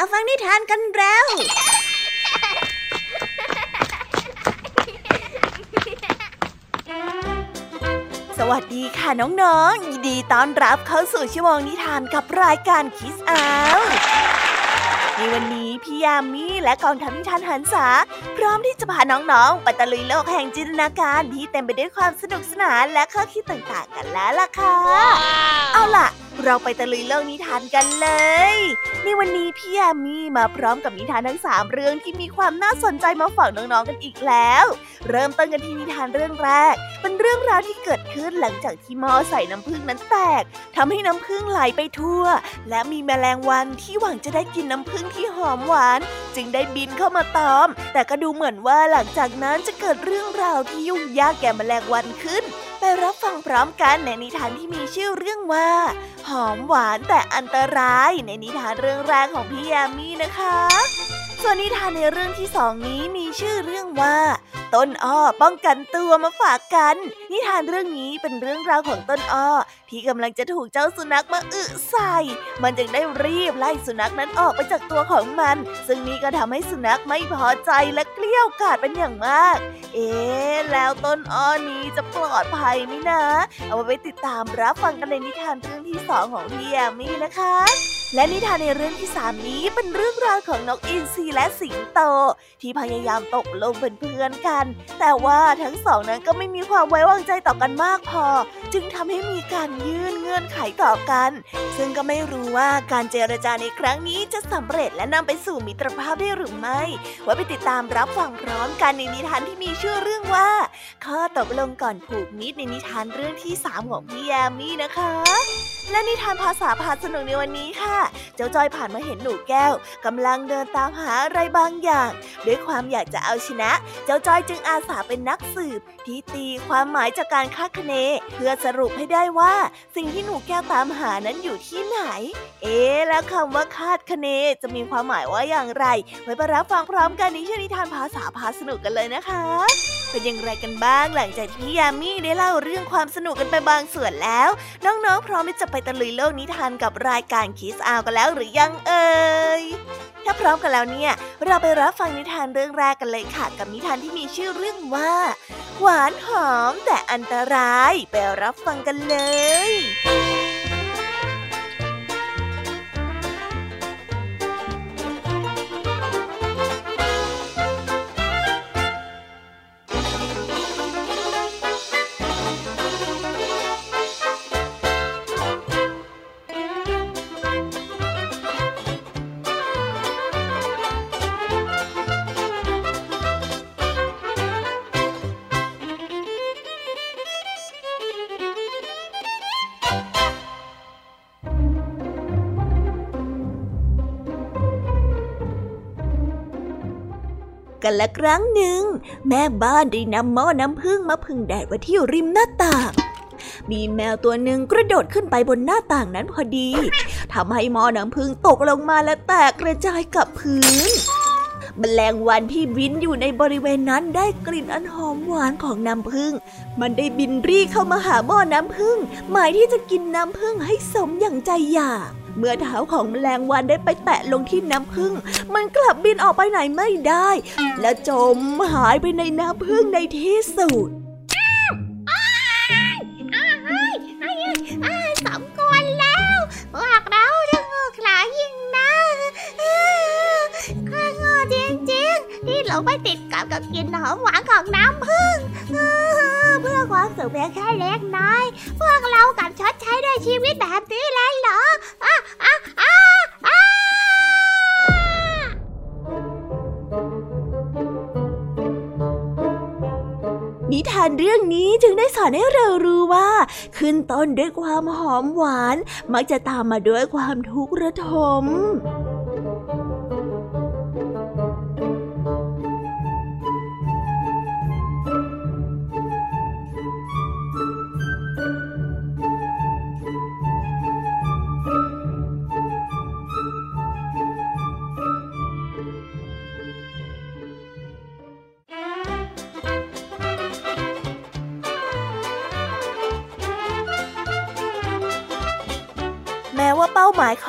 มาฟังนิทานกันแล้ว สวัสดีค่ะน้องๆ ยินดีต้อนรับเข้าสู่ชั่วโมงนิทานกับรายการคิสอาวในวันนี้พี่ยามีและกองทัพนิทานหันษาพร้อมที่จะพาน้องๆ ไปตะลุยโลกแห่งจินตนาการที่เต็มไปด้วยความสนุกสนานและข้อคิดต่างๆกันแล้วล่ะค่ะเอาล่ะ เราไปตะลุยโลกนิทานกันเลย ในวันนี้พี่ยามีมาพร้อมกับนิทานทั้งสามเรื่องที่มีความน่าสนใจมาฝากน้องๆกันอีกแล้ว เริ่มต้นกันที่นิทานเรื่องแรก เป็นเรื่องราวที่เกิดขึ้นหลังจากที่หม้อใส่น้ำผึ้งนั้นแตกทำให้น้ำผึ้งไหลไปทั่ว และมีแมลงวันที่หวังจะได้กินน้ำผึ้งที่หอมหวาน จึงได้บินเข้ามาตอม แต่ก็ดูเหมือนว่าหลังจากนั้นจะเกิดเรื่องราวที่ยุ่งยากแก่แมลงวันขึ้น ไปรับฟังพร้อมกันในนิทานที่มีชื่อเรื่องว่า หอมหวานแต่อันตรายในนิทานเรื่องแรกของพี่ยามีนะคะ ส่วนนิทานในเรื่องที่สองนี้มีชื่อเรื่องว่า ต้นอ้อป้องกันตัวมาฝากกัน นิทานเรื่องนี้เป็นเรื่องราวของต้นอ้อ ที่กำลังจะถูกเจ้าสุนัขมาอึใส่ มันจึงได้รีบไล่สุนัขนั้นออกไปจากตัวของมัน ซึ่งนี่ก็ทำให้สุนัขไม่พอใจและเกลี้ยวกล่อดเป็นอย่างมาก เอ๊ะแล้วต้นอ้อนี้จะปลอดภัยไหมนะ เอาไว้ไปติดตามรับฟังกันในนิทานเรื่องที่สองของพี่แอมมี่นะคะ และนิทานในเรื่องที่สามนี้เป็นเรื่องราวของนกอินทรีและสิงโต ที่พยายามตกลงเป็นเพื่อนกัน แต่ว่าทั้งสองนั้นก็ไม่มีความไว้วางใจต่อกันมากพอ จึงทำให้มีการยื่นเงื่อนไขต่อกัน ซึ่งก็ไม่รู้ว่าการเจรจาในครั้งนี้จะสำเร็จและนำไปสู่มิตรภาพได้หรือไม่ไว้ไปติดตามรับฟังพร้อมกันในนิทานที่มีชื่อเรื่องว่า ข้อตกลงก่อนผูกมิตรในนิทานเรื่องที่สามของพี่แยมมี่นะคะ และนิทานภาษาพาสนุกในวันนี้ค่ะเจ้าจอยผ่านมาเห็นหนูแก้วกำลังเดินตามหาอะไรบางอย่าง ด้วยความอยากจะเอาชนะ เจ้าจอยจึงอาสาเป็นนักสืบที่ตีความหมายจากการคาดคะเน เพื่อสรุปให้ได้ว่า สิ่งที่หนูแก้วตามหานั้นอยู่ที่ไหน เอ๊แล้วคำว่าคาดคะเนจะมีความหมายว่าอย่างไรไว้ไปรับฟังพร้อมกันในช่วงนิทานภาษาพาสนุกกันเลยนะคะ เป็นอย่างไรกันบ้างหลังจากที่พี่ยามีได้เล่าเรื่องความสนุกกันไปบางส่วนแล้ว น้องๆ พร้อมที่จะไปตะลุยโลกนิทานกับรายการคิสอาวกันแล้วหรือยังเอ่ยถ้าพร้อมกันแล้วเนี่ย เราไปรับฟังนิทานเรื่องแรกกันเลยค่ะ กับนิทานที่มีชื่อเรื่องว่า หวานหอมแต่อันตรายไปรับฟังกันเลย กันละครั้งหนึ่ง แม่บ้านได้นำหม้อน้ำผึ้งมาพึ่งแดดไว้ที่ริมหน้าต่าง มีแมวตัวหนึ่งกระโดดขึ้นไปบนหน้าต่างนั้นพอดีทำให้หม้อน้ำผึ้งตกลงมาและแตกกระจายกับพื้นแมลงวันที่บินอยู่ในบริเวณนั้นได้กลิ่นอันหอมหวานของน้ำผึ้ง มันได้บินรีเข้ามาหาหม้อน้ำผึ้งหมายที่จะกินน้ำผึ้งให้สมอย่างใจอยาก เมื่อเท้าของแมลงวันได้ไปแตะลงที่น้ำผึ้งมันกลับบินออกไปไหนไม่ได้ และจมหายไปในน้ำผึ้งในที่สุด งไปติดกับกับกลินหอมหวานของน้ำผึ้งเพื่อความสุขเพียงแค่เล็กน้อยพวกเรากับชดใช้ด้วยชีวิตแบบนี้เลยเหรออะอะอะอะนิทานเรื่องนี้จึงได้สอนให้เรารู้ว่า ขึ้นต้นด้วยความหอมหวาน มักจะตามมาด้วยความทุกข์ระทม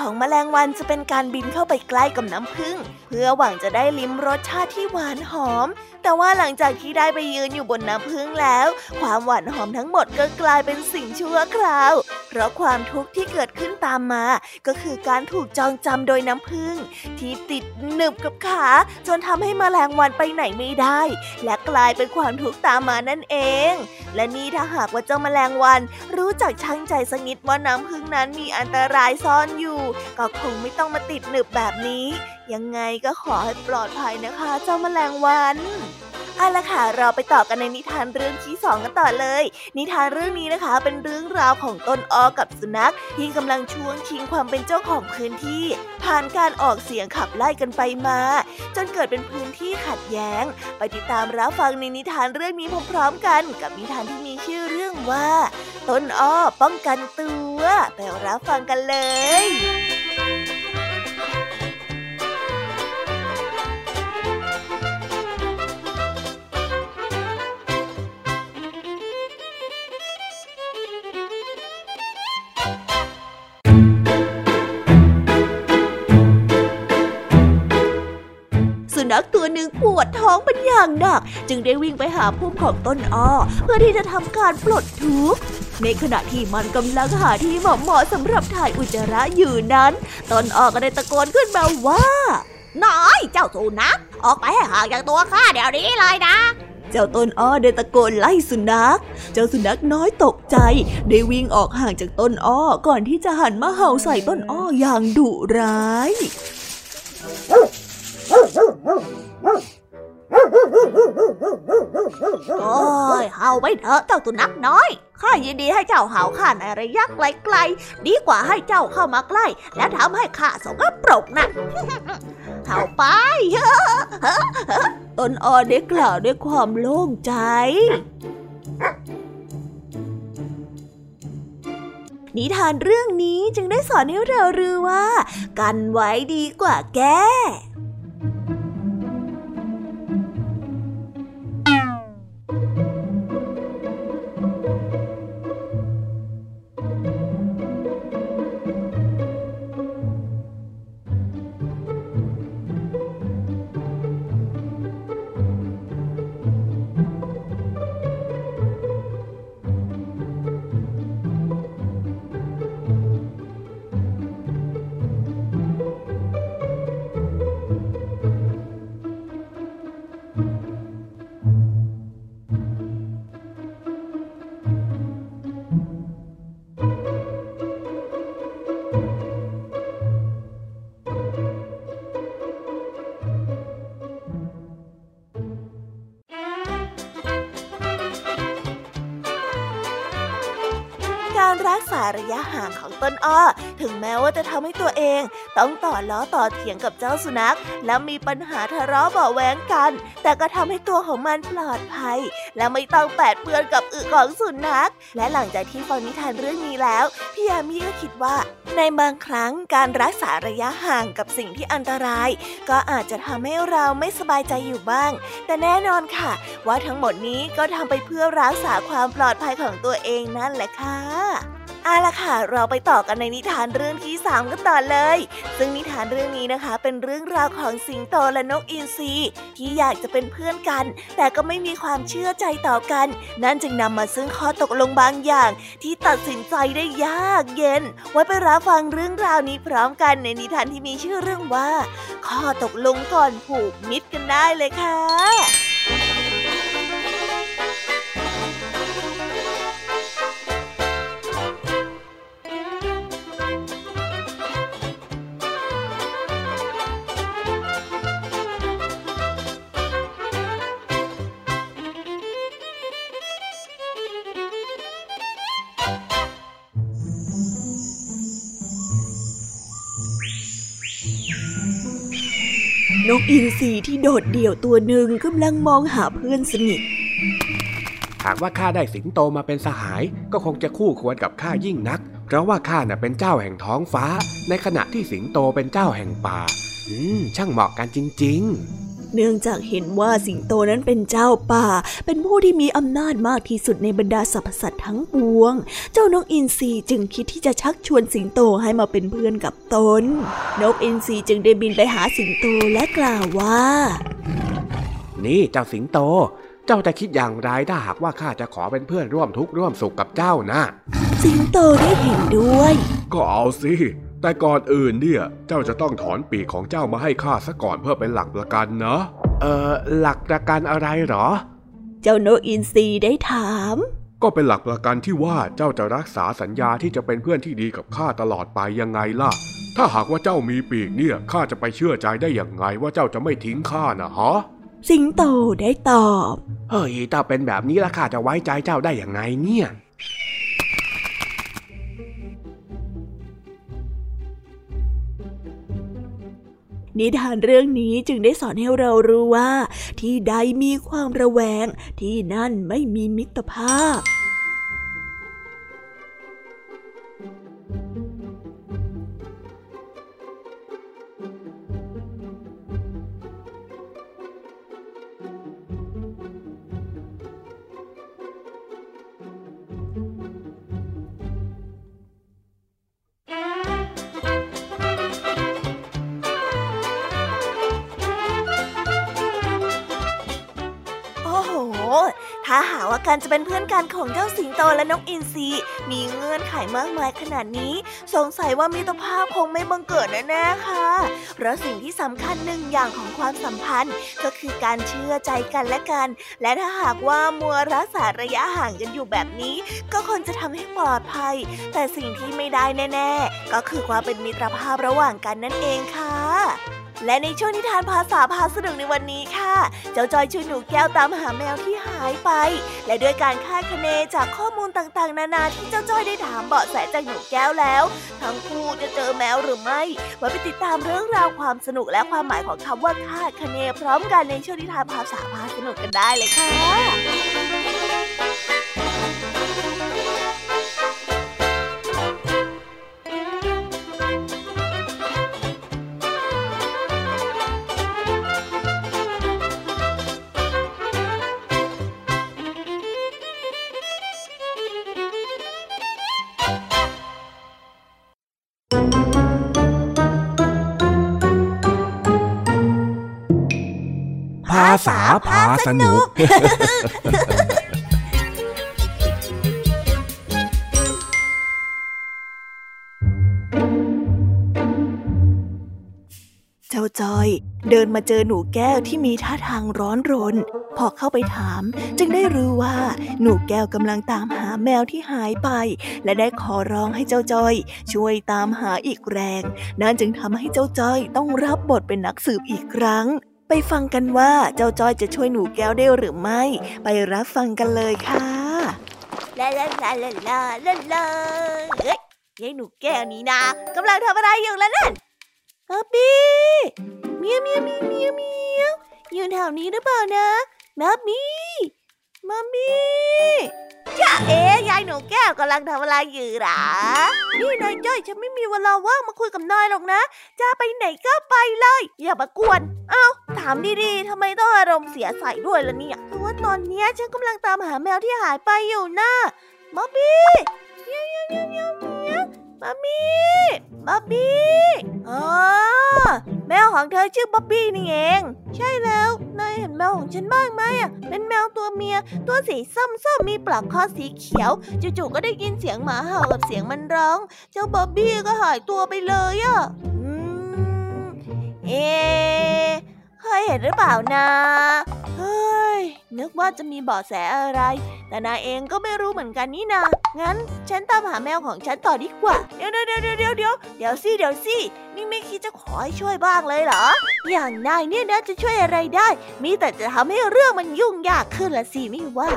ของแมลงวันจะเป็นการบินเข้าไปใกล้กับน้ำผึ้งเพื่อหวังจะได้ลิ้มรสชาติที่หวานหอม แต่ว่าหลังจากที่ได้ไปยืนอยู่บนน้ำผึ้งแล้ว ความหวานหอมทั้งหมดก็กลายเป็นสิ่งชั่วคราว เพราะความทุกข์ที่เกิดขึ้นตามมา ก็คือการถูกจองจำโดยน้ำผึ้งที่ติดหนึบกับขาจนทำให้แมลงวันไปไหนไม่ได้ และกลายเป็นความทุกข์ตามมานั่นเอง และนี่ถ้าหากว่าเจ้าแมลงวันรู้จักชั่งใจสักนิดว่าน้ำผึ้งนั้นมีอันตรายซ่อนอยู่ก็คงไม่ต้องมาติดหนึบแบบนี้ ยังไงก็ขอให้ปลอดภัยนะคะ เจ้าแมลงวัน เอาละค่ะเราไปต่อกันในนิทานเรื่องที่สองกันต่อเลย นิทานเรื่องนี้นะคะ เป็นเรื่องราวของต้นอ้อกับสุนัขที่กำลังช่วงชิงความเป็นเจ้าของพื้นที่ ผ่านการออกเสียงขับไล่กันไปมา จนเกิดเป็นพื้นที่ขัดแย้ง ไปติดตามรับฟังในนิทานเรื่องนี้พร้อมๆกัน กับนิทานที่มีชื่อเรื่องว่า ต้นอ้อป้องกันตัวไปรับฟังกันเลย นัขตัวหนึ่งปวดท้องเป็นอย่างหนัก จึงได้วิ่งไปหาพุ่มของต้นอ้อ เพื่อที่จะทำการปลดทุกข์ในขณะที่มันกำลังหาที่เหมาะเหมาะสำหรับถ่ายอุจจาระอยู่นั้น ต้นอ้อก็ได้ตะโกนขึ้นมาว่าน้อยเจ้าสุนัขออกไปให้ห่างจากตัวข้าเดี๋ยวนี้เลยนะ เจ้าต้นอ้อได้ตะโกนไล่สุนัข เจ้าสุนัขน้อยตกใจ ได้วิ่งออกห่างจากต้นอ้อก่อนที่จะหันมาเห่าใส่ต้นอ้ออย่างดุร้าย โอ้ยเห่าไปเถอะเจ้าสุนัขน้อย ข้ายินดีให้เจ้าเห่าข้าในระยะไกลๆ ดีกว่าให้เจ้าเข้ามาใกล้ และทำให้ข้าสกปรกนะเห่าไปต้นอ้อได้กล่าวด้วยความโล่งใจนิทานเรื่องนี้จึงได้สอนให้เรารู้ว่า กันไว้ดีกว่าแก้ รักษาระยะห่างของต้นอ้อ ถึงแม้ว่าจะทำให้ตัวเอง ต้องต่อล้อต่อเถียงกับเจ้าสุนัข และมีปัญหาทะเลาะเบาะแว้งกัน แต่ก็ทำให้ตัวของมันปลอดภัย และไม่ต้องแปดเปื้อนกับอึของสุนัข และหลังจากที่ฟังนิทานเรื่องนี้แล้ว พี่ยามีก็คิดว่า ในบางครั้งการรักษาระยะห่างกับสิ่งที่อันตราย ก็อาจจะทำให้เราไม่สบายใจอยู่บ้าง แต่แน่นอนค่ะ ว่าทั้งหมดนี้ก็ทำไปเพื่อรักษาความปลอดภัยของตัวเองนั่นแหละค่ะเอาละค่ะ เราไปต่อกันในนิทานเรื่องที่ 3 กันต่อเลย ซึ่งนิทานเรื่องนี้นะคะ เป็นเรื่องราวของสิงโตและนกอินทรีที่อยากจะเป็นเพื่อนกัน แต่ก็ไม่มีความเชื่อใจต่อกัน นั่นจึงนำมาซึ่งข้อตกลงบางอย่าง ที่ตัดสินใจได้ยากเย็น ไว้ไปรับฟังเรื่องราวนี้พร้อมกันในนิทานที่มีชื่อเรื่องว่า ข้อตกลงก่อนผูกมิตรกันได้เลยค่ะ อินทรีที่โดดเดี่ยวตัวหนึ่งกำลังมองหาเพื่อนสนิท หากว่าข้าได้สิงโตมาเป็นสหายก็คงจะคู่ควรกับข้ายิ่งนัก เพราะว่าข้าน่ะเป็นเจ้าแห่งท้องฟ้า ในขณะที่สิงโตเป็นเจ้าแห่งป่า อืม ช่างเหมาะกันจริง เนื่องจากเห็นว่าสิงโตนั้นเป็นเจ้าป่า เป็นผู้ที่มีอำนาจมากที่สุดในบรรดาสรรพสัตว์ทั้งปวง เจ้านกอินทรีจึงคิดที่จะชักชวนสิงโตให้มาเป็นเพื่อนกับตน นกอินทรีจึงได้บินไปหาสิงโตและกล่าวว่า นี่เจ้าสิงโต เจ้าจะคิดอย่างไรถ้าหากว่าข้าจะขอเป็นเพื่อนร่วมทุกข์ร่วมสุขกับเจ้านะ สิงโตได้เห็นด้วย ก็เอาสิ แต่ก่อนอื่นเนี่ยเจ้าจะต้องถอนปีกของเจ้ามาให้ข้าซะก่อนเพื่อเป็นหลักประกันนะ เอ่อหลักประกันอะไรหรอ เจ้านกอินทรีได้ถาม ก็เป็นหลักประกันที่ว่าเจ้าจะรักษาสัญญาที่จะเป็นเพื่อนที่ดีกับข้าตลอดไปยังไงล่ะ ถ้าหากว่าเจ้ามีปีกเนี่ยข้าจะไปเชื่อใจได้อย่างไงว่าเจ้าจะไม่ทิ้งข้านะฮะสิงโตได้ตอบ เฮ้ยถ้าเป็นแบบนี้แล้วข้าจะไว้ใจเจ้าได้อย่างไงเนี่ย นิทานเรื่องนี้จึงได้สอนให้เรารู้ว่า ที่ใดมีความระแวง ที่นั่นไม่มีมิตรภาพ การจะเป็นเพื่อนกันของเจ้าสิงโตและนกอินทรีมีเงื่อนไขมากมายขนาดนี้ สงสัยว่ามิตรภาพคงไม่บังเกิดแน่ๆค่ะ เพราะสิ่งที่สำคัญหนึ่งอย่างของความสัมพันธ์ ก็คือการเชื่อใจกันและกัน และถ้าหากว่ามัวรักษาระยะห่างกันอยู่แบบนี้ ก็คงจะทำให้ปลอดภัย แต่สิ่งที่ไม่ได้แน่ ๆ ก็คือความเป็นมิตรภาพระหว่างกันนั่นเองค่ะ และในช่วงนิทานภาษาพาสนุกในวันนี้ค่ะ เจ้าจอยชูหนูแก้วตามหาแมวที่หายไป และด้วยการคาดคะเนจากข้อมูลต่างๆ นานาที่เจ้าจ้อยได้ถามเบาะแสจากหนูแก้วแล้ว ทั้งคู่จะเจอแมวหรือไม่ มาไปติดตามเรื่องราวความสนุกและความหมายของคำว่าคาดคะเนพร้อมกันในช่วงนิทานภาษาพาสนุกกันได้เลยค่ะ ษาพาสนุกเจ้าจอย เดินมาเจอหนูแก้วที่มีท่าทางร้อนรน พอเข้าไปถาม จึงได้รู้ว่าหนูแก้วกำลังตามหาแมวที่หายไป และได้ขอร้องให้เจ้าจอย ช่วยตามหาอีกแรง นั่นจึงทำให้เจ้าจอยต้องรับบทเป็นนักสืบอีกครั้ง ไปฟังกันว่าเจ้าจอยจะช่วยหนูแก้วได้หรือไม่ ไปรับฟังกันเลยค่ะลาลาลาลาลาลาลาเฮ้ยยายหนูแก้วนี่นะกำลังทำอะไรอยู่ล่ะนั่นป๊อปปี้เมียวเมียวเมียวเมียวเมียวอยู่แถวนี้หรือเปล่านะมัมมี่มัมมี่ จ้าเอ๋ยายหนูแก้วกำลังทำอะไรอยู่หรอ นี่นายจ้อยฉันไม่มีเวลาว่างมาคุยกับนายหรอกนะ จะไปไหนก็ไปเลย อย่ามากวน เอ้า ถามดีๆทำไมต้องอารมณ์เสียใส่ด้วยล่ะเนี่ยเพราะว่าตอนนี้ฉันกำลังตามหาแมวที่หายไปอยู่นะมัมมี่เมียเมียวเมียวเมียวเมียว มัมมี่มัมมี่อ๋อแมวของเธอชื่อบ๊อบบี้นี่เอง ใช่แล้ว นายเห็นแมวของฉันบ้างไหมอะ เป็นแมวตัวเมีย ตัวสีส้มส้มมีปลอกคอสีเขียว จู่ๆก็ได้ยินเสียงหมาเห่ากับเสียงมันร้อง เจ้าบ๊อบบี้ก็หายตัวไปเลยอะอืมเอะเคยเห็นหรือเปล่านะ เฮ้ย นึกว่าจะมีเบาะแสอะไร แต่นายเองก็ไม่รู้เหมือนกันนี่นา งั้นฉันตามหาแมวของฉันต่อดีกว่า เดี๋ยวเดี๋ยวเดี๋ยวเดี๋ยวเดี๋ยวเดี๋ยวสิเดี๋ยวสินี่ไม่คิดจะขอให้ช่วยบ้างเลยเหรอ อย่างนายเนี่ยนะจะช่วยอะไรได้ มีแต่จะทำให้เรื่องมันยุ่งยากขึ้นละสิไม่ว่า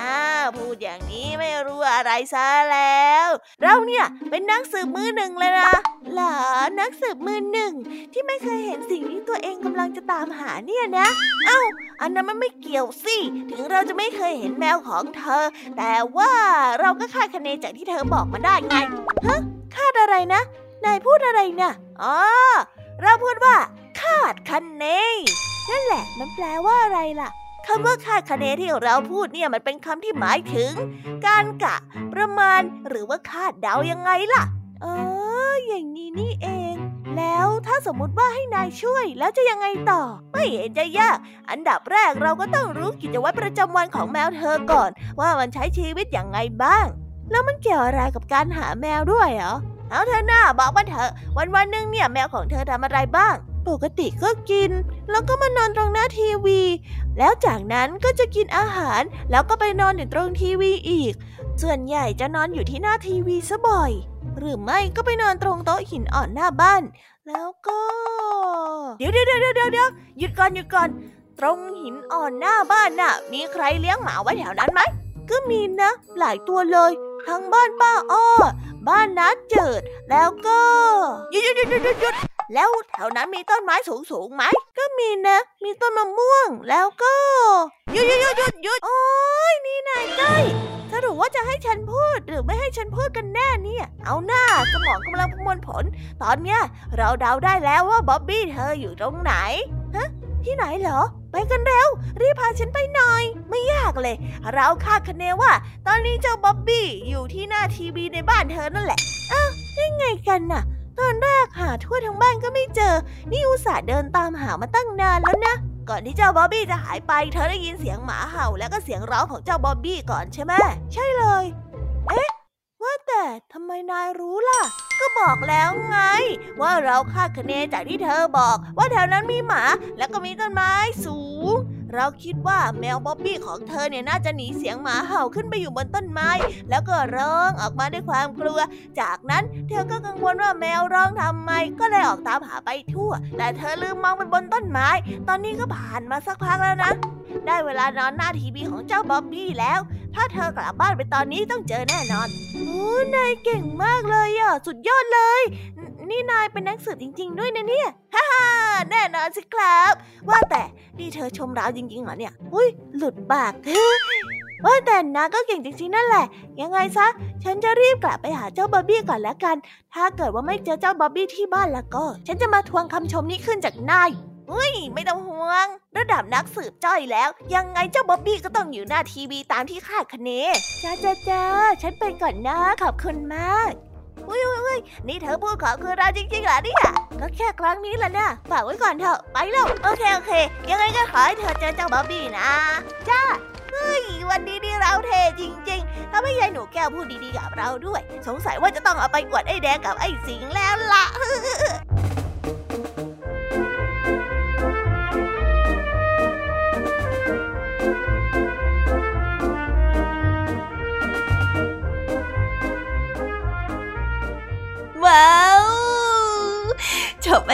อ้าพูดอย่างนี้ไม่รู้อะไรซะแล้ว เราเนี่ยเป็นนักสืบมือหนึ่งเลยนะเหรอนักสืบมือหนึ่ง ที่ไม่เคยเห็นสิ่งที่ตัวเองกำลังจะตามหาเนี่ยนะ เอ้า อันนั้นมันไม่เกี่ยวสิ ถึงเราจะไม่เคยเห็นแมวของเธอ แต่ว่าเราก็คาดคะเนจากที่เธอบอกมาได้ไงฮะคาดอะไรนะนายพูดอะไรนะอ๋อเราพูดว่า คาดคะเนนั่นแหละมันแปลว่าอะไรล่ะ คำว่าคาดคะเนที่เราพูดเนี่ยมันเป็นคำที่หมายถึง การกะ ประมาณ หรือว่าคาดเดายังไงล่ะ เออ อย่างนี้นี่เอง แล้วถ้าสมมุติว่าให้นายช่วยแล้วจะยังไงต่อ ไม่เห็นจะยาก อันดับแรกเราก็ต้องรู้กิจวัตรประจำวันของแมวเธอก่อน ว่ามันใช้ชีวิตอย่างไงบ้าง แล้วมันเกี่ยวอะไรกับการหาแมวด้วยเหรอเอาเธอหน้าบอกมาเถอะวันวันหนึ่งเนี่ยแมวของเธอทำอะไรบ้าง ปกติก็กิน แล้วก็มานอนตรงหน้าทีวี แล้วจากนั้นก็จะกินอาหารแล้วก็ไปนอนอยู่ตรงทีวีอีก ส่วนใหญ่จะนอนอยู่ที่หน้าทีวีซะบ่อย หรือไม่ก็ไปนอนตรงโต๊ะหินอ่อนหน้าบ้าน แล้วก็ เดี๋ยวเดี๋ยวเดี๋ยวเดี๋ยวเดี๋ยวหยุดก่อนหยุดก่อน ตรงหินอ่อนหน้าบ้านน่ะ มีใครเลี้ยงหมาไว้แถวนั้นไหมก็มีนะ หลายตัวเลย ทั้งบ้านป้าอ้อ บ้านนัดเจิด แล้วก็หยุดหยุดหยุดหยุดหยุดหยุด แล้วแถวนั้นมีต้นไม้สูงสูงไหม ก็มีนะ มีต้นมะม่วง แล้วก็หยุดหยุดหยุดหยุดหยุดโอ้ยนี่นายใกล้สรุปว่าจะให้ฉันพูดหรือไม่ให้ฉันพูดกันแน่เนี่ย เอาหน้าสมองกำลังประมวลผล ตอนเนี้ยเราเดาได้แล้วว่าบ๊อบบี้เธออยู่ตรงไหน ฮะ ที่ไหนเหรอ ไปกันเร็ว รีบพาฉันไปหน่อย ไม่ยากเลย เราคาดคะเนว่า ตอนนี้เจ้าบ๊อบบี้อยู่ที่หน้าทีวีในบ้านเธอนั่นแหละ อ้าวยังไงกันน่ะ ตอนแรกหาทั่วทั้งบ้านก็ไม่เจอ นี่อุตส่าห์เดินตามหามาตั้งนานแล้วนะ ก่อนที่เจ้าบ๊อบบี้จะหายไป เธอได้ยินเสียงหมาเห่า แล้วก็เสียงร้องของเจ้าบ๊อบบี้ก่อนใช่ไหมใช่เลย เอ๊ะ ว่าแต่ทำไมนายรู้ล่ะ ก็บอกแล้วไง ว่าเราคาดคะเนจากที่เธอบอก ว่าแถวนั้นมีหมา แล้วก็มีต้นไม้สูง เราคิดว่าแมวบ๊อบบี้ของเธอเนี่ยน่าจะหนีเสียงหมาเห่าขึ้นไปอยู่บนต้นไม้ แล้วก็ร้องออกมาด้วยความกลัว จากนั้นเธอก็กังวลว่าแมวร้องทำไม ก็เลยออกตามหาไปทั่ว แต่เธอลืมมองไปบนต้นไม้ ตอนนี้ก็ผ่านมาสักพักแล้วนะ ได้เวลานอนหน้าทีวีของเจ้าบ๊อบบี้แล้ว ถ้าเธอกลับบ้านไปตอนนี้ต้องเจอแน่นอนโอ้นายเก่งมากเลยอะ สุดยอดเลย นี่นายเป็นนักสืบจริง ๆ ด้วยนะเนี่ย แน่นอนสิครับ ว่าแต่นี่เธอชมเราจริงๆเหรอเนี่ยอุ้ยหลุดปากว่าแต่นาก็เก่งจริงๆนั่นแหละ ยังไงซะ ฉันจะรีบกลับไปหาเจ้าบ๊อบบี้ก่อนแล้วกัน ถ้าเกิดว่าไม่เจอเจ้าบ๊อบบี้ที่บ้านแล้วก็ ฉันจะมาทวงคำชมนี้ขึ้นจากนายเฮ้ยไม่ต้องห่วง ระดับนักสืบจ้อยแล้ว ยังไงเจ้าบ๊อบบี้ก็ต้องอยู่หน้าทีวีตามที่คาดคะเนจ้าจ้าจ้าฉันไปก่อนนะขอบคุณมาก อุ้ยอุ้ยอุ้ยนี่เธอพูดขอคือเราจริงๆเหรอเนี่ย ก็แค่ครั้งนี้แหละนะฝากไว้ก่อนเถอะ ไปแล้ว โอเค โอเค ยังไงก็ขอให้เธอเจอเจ้าบ๊อบบี้นะ จ้าเฮ้ย วันนี้นี่เราเท่จริงๆถ้าไม่ยายหนูแก้วพูดดีๆกับเราด้วย สงสัยว่าจะต้องเอาไปกวดไอ้แดงกับไอ้สิงแล้วล่ะ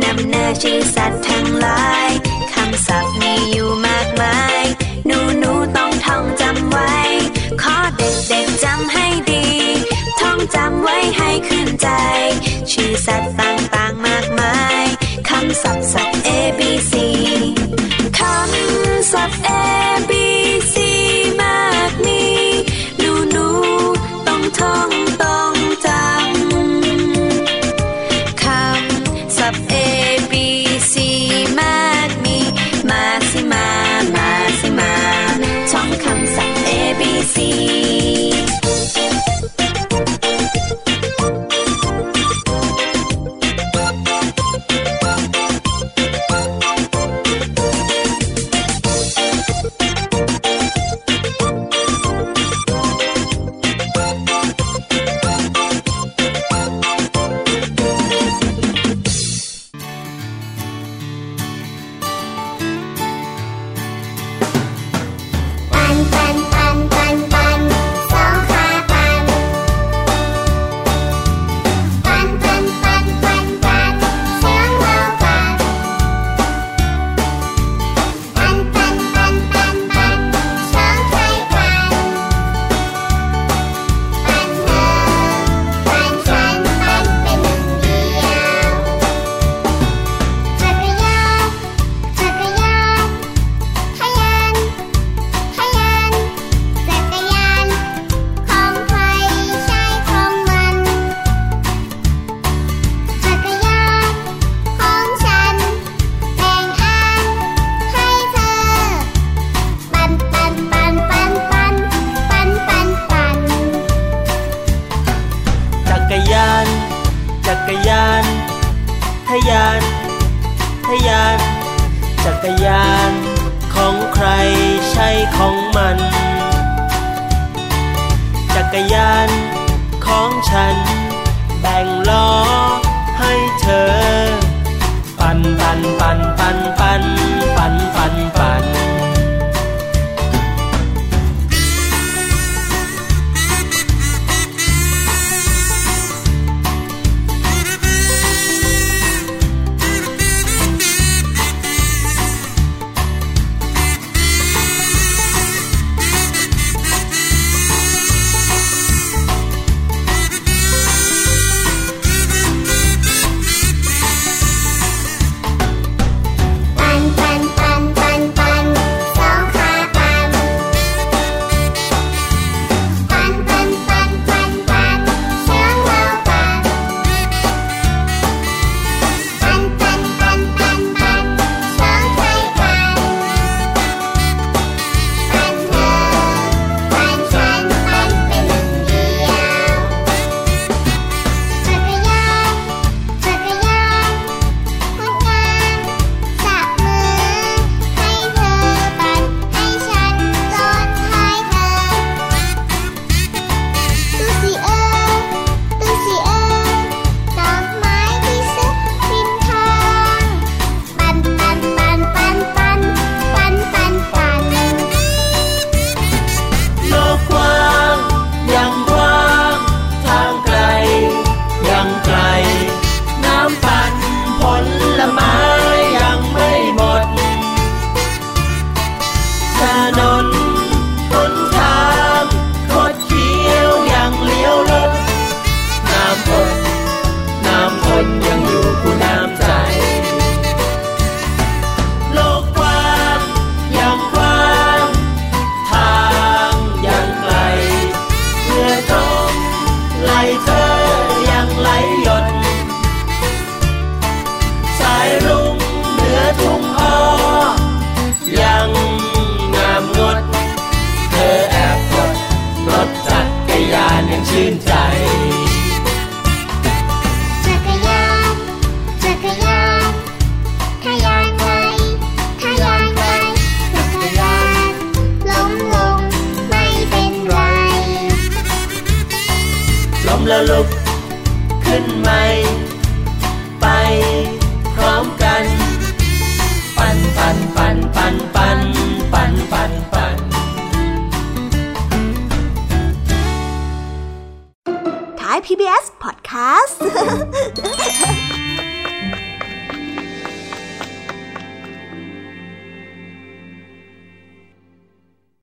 นำหน้าชื่อสัตว์ทั้งหลายคำศัพท์มีอยู่มากมาย หนูหนูต้องท่องจำไว้ ขอเด็กเด็กจำให้ดี ท่องจำไว้ให้ขึ้นใจ ชื่อสัตว์ต่าง